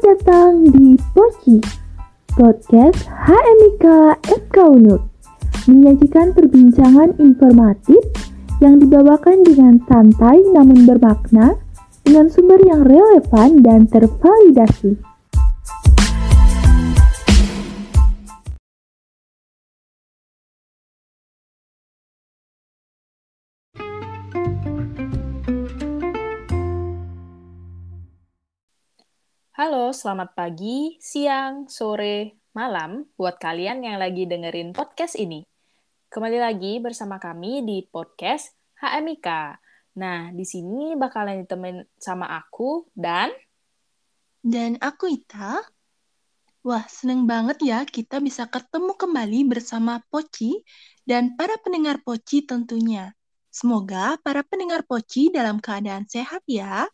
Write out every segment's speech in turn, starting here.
Selamat datang di Poci, podcast HMIK FK Unut, menyajikan perbincangan informatif yang dibawakan dengan santai namun bermakna, dengan sumber yang relevan dan tervalidasi. Halo, selamat pagi, siang, sore, malam buat kalian yang lagi dengerin podcast ini. Kembali lagi bersama kami di podcast HMIK. Nah, di sini bakalan ditemenin sama aku dan Dan aku Ita. Wah, seneng banget ya kita bisa ketemu kembali bersama Poci dan para pendengar Poci tentunya. Semoga para pendengar Poci dalam keadaan sehat ya.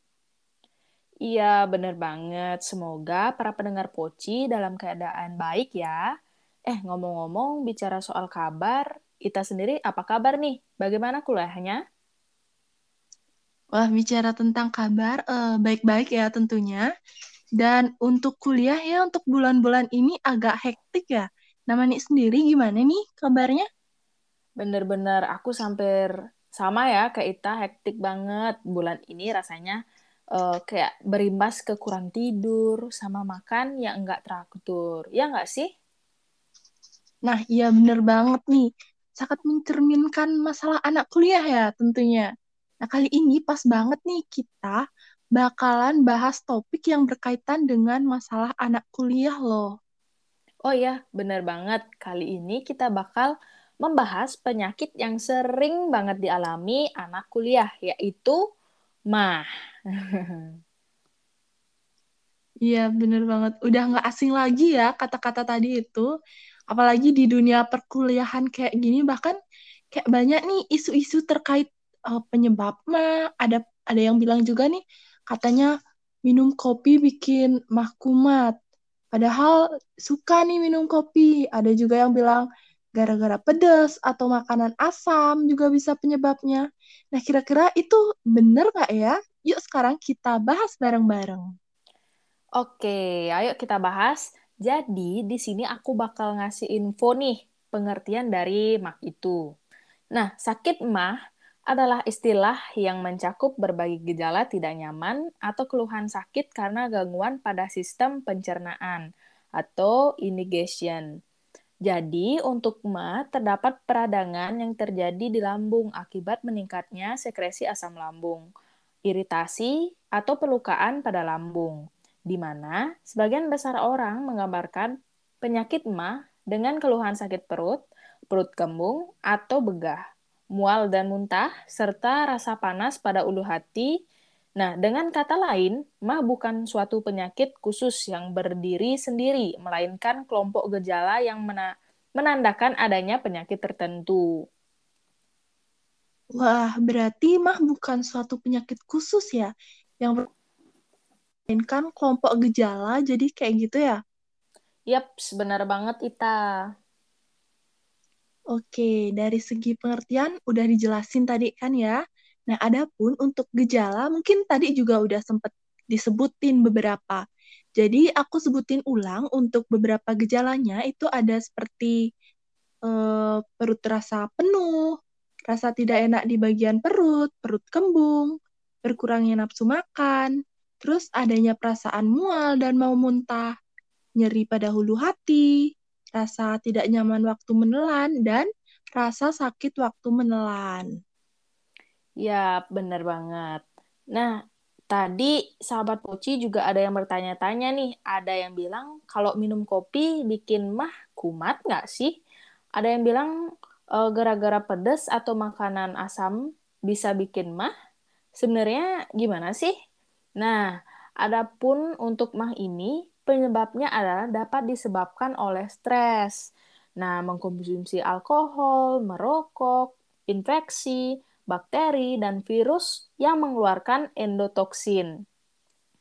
Iya, bener banget. Semoga para pendengar Poci dalam keadaan baik ya. Eh, ngomong-ngomong, bicara soal kabar, Ita sendiri apa kabar nih? Bagaimana kuliahnya? Wah, bicara tentang kabar, eh, baik-baik ya tentunya. Dan untuk kuliah ya, untuk bulan-bulan ini agak hektik ya. Namanya sendiri gimana nih kabarnya? Bener-bener aku hampir sama ya kayak Ita, hektik banget. Bulan ini rasanya uh, kayak berimbas ke kurang tidur sama makan yang enggak teratur. Ya enggak sih? Nah, iya bener banget nih. Sangat mencerminkan masalah anak kuliah ya tentunya. Nah, kali ini pas banget nih kita bakalan bahas topik yang berkaitan dengan masalah anak kuliah loh. Oh iya, bener banget. Kali ini kita bakal membahas penyakit yang sering banget dialami anak kuliah, yaitu mah. Iya, bener banget. Udah nggak asing lagi ya kata-kata tadi itu. Apalagi di dunia perkuliahan kayak gini, bahkan kayak banyak nih isu-isu terkait uh, penyebab mah. Ada ada yang bilang juga nih, katanya minum kopi bikin mah kumat. Padahal suka nih minum kopi. Ada juga yang bilang gara-gara pedas atau makanan asam juga bisa penyebabnya. Nah, kira-kira itu bener nggak ya? Yuk sekarang kita bahas bareng-bareng. Oke, ayo kita bahas. Jadi, di sini aku bakal ngasih info nih, pengertian dari MAH itu. Nah, sakit MAH adalah istilah yang mencakup berbagai gejala tidak nyaman atau keluhan sakit karena gangguan pada sistem pencernaan atau indigestion. Jadi, untuk MAH terdapat peradangan yang terjadi di lambung akibat meningkatnya sekresi asam lambung iritasi, atau pelukaan pada lambung, di mana sebagian besar orang menggambarkan penyakit MA dengan keluhan sakit perut, perut kembung, atau begah, mual dan muntah, serta rasa panas pada ulu hati. Nah, dengan kata lain, MA bukan suatu penyakit khusus yang berdiri sendiri, melainkan kelompok gejala yang menandakan adanya penyakit tertentu. Wah, berarti mah bukan suatu penyakit khusus ya, yang melainkan kelompok gejala, jadi kayak gitu ya? Yap, benar banget Ita. Oke, dari segi pengertian udah dijelasin tadi kan ya. Nah, adapun untuk gejala, mungkin tadi juga udah sempat disebutin beberapa. Jadi, aku sebutin ulang untuk beberapa gejalanya itu ada seperti eh, perut terasa penuh, rasa tidak enak di bagian perut, perut kembung, berkurangnya nafsu makan, terus adanya perasaan mual dan mau muntah, nyeri pada hulu hati, rasa tidak nyaman waktu menelan, dan rasa sakit waktu menelan. Ya, benar banget. Nah, tadi sahabat Poci juga ada yang bertanya-tanya nih. Ada yang bilang kalau minum kopi bikin mah kumat nggak sih? Ada yang bilang uh, gara-gara pedas atau makanan asam bisa bikin mah? Sebenarnya gimana sih? Nah, adapun untuk mah ini penyebabnya adalah dapat disebabkan oleh stres. Nah, mengkonsumsi alkohol, merokok, infeksi, bakteri, dan virus yang mengeluarkan endotoksin.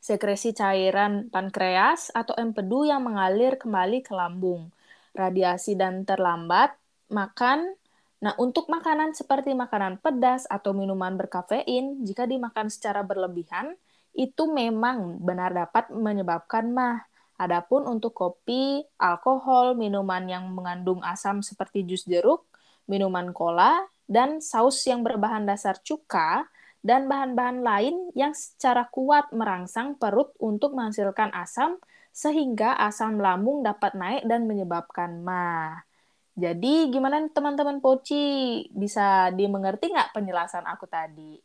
Sekresi cairan pankreas atau empedu yang mengalir kembali ke lambung. Radiasi dan terlambat makan. Nah, untuk makanan seperti makanan pedas atau minuman berkafein, jika dimakan secara berlebihan, itu memang benar dapat menyebabkan mah. Adapun untuk kopi, alkohol, minuman yang mengandung asam seperti jus jeruk, minuman cola, dan saus yang berbahan dasar cuka, dan bahan-bahan lain yang secara kuat merangsang perut untuk menghasilkan asam, sehingga asam lambung dapat naik dan menyebabkan mah. Jadi gimana teman-teman Poci? Bisa dimengerti nggak penjelasan aku tadi?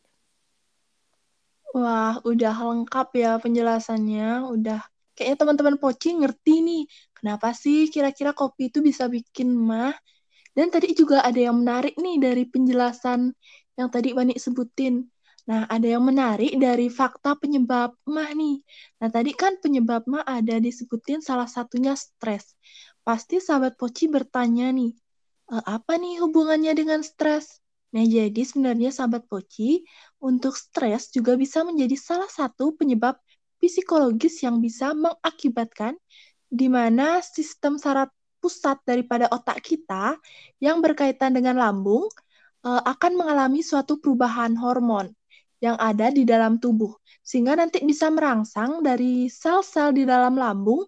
Wah, udah lengkap ya penjelasannya. Udah kayaknya teman-teman Poci ngerti nih, kenapa sih kira-kira kopi itu bisa bikin mah? Dan tadi juga ada yang menarik nih dari penjelasan yang tadi Wani sebutin. Nah, ada yang menarik dari fakta penyebab mah nih. Nah, tadi kan penyebab mah ada disebutin salah satunya stres. Pasti sahabat Poci bertanya nih, e, apa nih hubungannya dengan stres? Nah, jadi sebenarnya sahabat Poci, untuk stres juga bisa menjadi salah satu penyebab psikologis yang bisa mengakibatkan di mana sistem saraf pusat daripada otak kita yang berkaitan dengan lambung uh, akan mengalami suatu perubahan hormon yang ada di dalam tubuh sehingga nanti bisa merangsang dari sel-sel di dalam lambung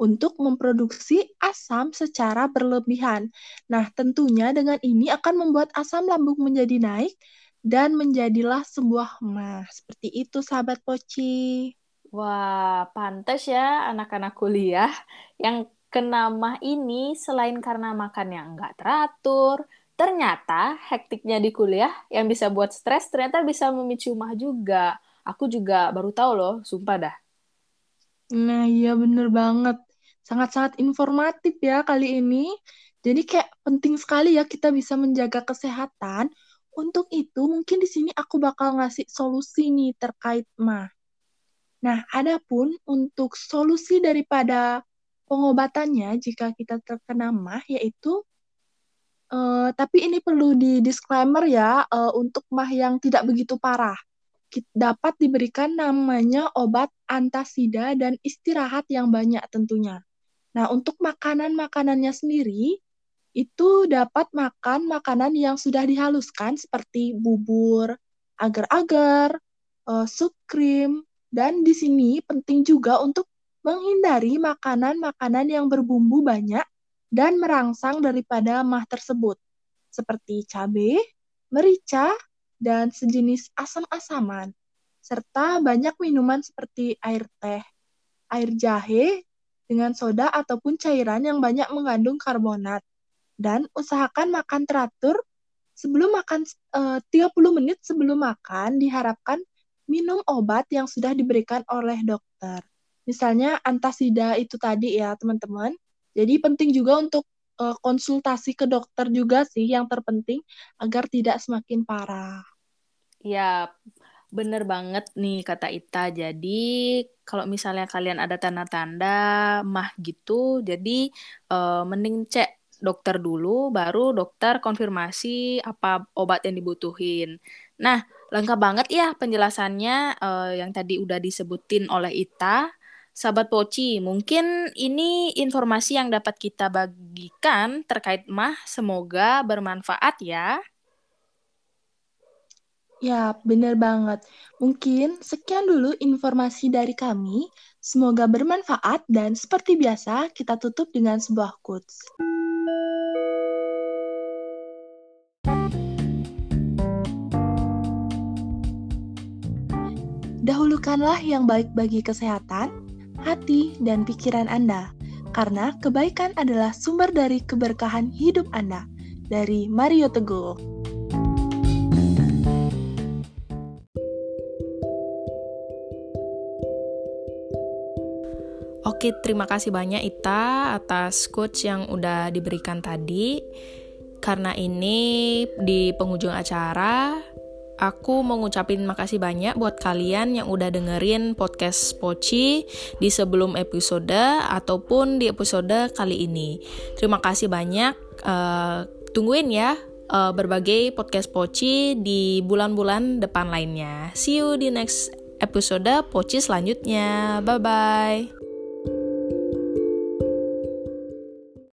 untuk memproduksi asam secara berlebihan. Nah, tentunya dengan ini akan membuat asam lambung menjadi naik dan menjadilah sebuah mah. Seperti itu, sahabat Poci. Wah, pantas ya anak-anak kuliah yang kena mah ini selain karena makan yang nggak teratur, ternyata hektiknya di kuliah yang bisa buat stres ternyata bisa memicu mah juga. Aku juga baru tahu loh, sumpah dah. Nah, iya bener banget. Sangat-sangat informatif ya kali ini. Jadi kayak penting sekali ya kita bisa menjaga kesehatan untuk itu, mungkin di sini aku bakal ngasih solusi nih terkait mah. Nah, adapun untuk solusi daripada pengobatannya jika kita terkena mah yaitu uh, tapi ini perlu di disclaimer ya uh, untuk mah yang tidak begitu parah dapat diberikan namanya obat antasida dan istirahat yang banyak tentunya. Nah, untuk makanan-makanannya sendiri itu dapat makan makanan yang sudah dihaluskan seperti bubur, agar-agar, uh, sup krim, dan di sini penting juga untuk menghindari makanan-makanan yang berbumbu banyak dan merangsang daripada mah tersebut, seperti cabai, merica, dan sejenis asam-asaman, serta banyak minuman seperti air teh, air jahe, dengan soda ataupun cairan yang banyak mengandung karbonat dan usahakan makan teratur sebelum makan eh, uh, 30 menit sebelum makan diharapkan minum obat yang sudah diberikan oleh dokter. Misalnya antasida itu tadi ya, teman-teman. Jadi penting juga untuk uh, konsultasi ke dokter juga sih yang terpenting agar tidak semakin parah. Ya, bener banget nih kata Ita. Jadi kalau misalnya kalian ada tanda-tanda mah gitu, jadi uh, mending cek dokter dulu, baru dokter konfirmasi apa obat yang dibutuhin. Nah, lengkap banget ya penjelasannya uh, yang tadi udah disebutin oleh Ita. Sahabat Poci, mungkin ini informasi yang dapat kita bagikan terkait mah. Semoga bermanfaat ya. Ya, benar banget. Mungkin sekian dulu informasi dari kami. Semoga bermanfaat dan seperti biasa kita tutup dengan sebuah quotes. Dahulukanlah yang baik bagi kesehatan, hati, dan pikiran Anda, karena kebaikan adalah sumber dari keberkahan hidup Anda. Dari Mario Teguh. Oke, terima kasih banyak Ita atas quotes yang udah diberikan tadi. Karena ini di penghujung acara, aku mau ngucapin makasih banyak buat kalian yang udah dengerin podcast Poci di sebelum episode ataupun di episode kali ini. Terima kasih banyak. Uh, tungguin ya uh, berbagai podcast Poci di bulan-bulan depan lainnya. See you di next episode Poci selanjutnya. Bye bye.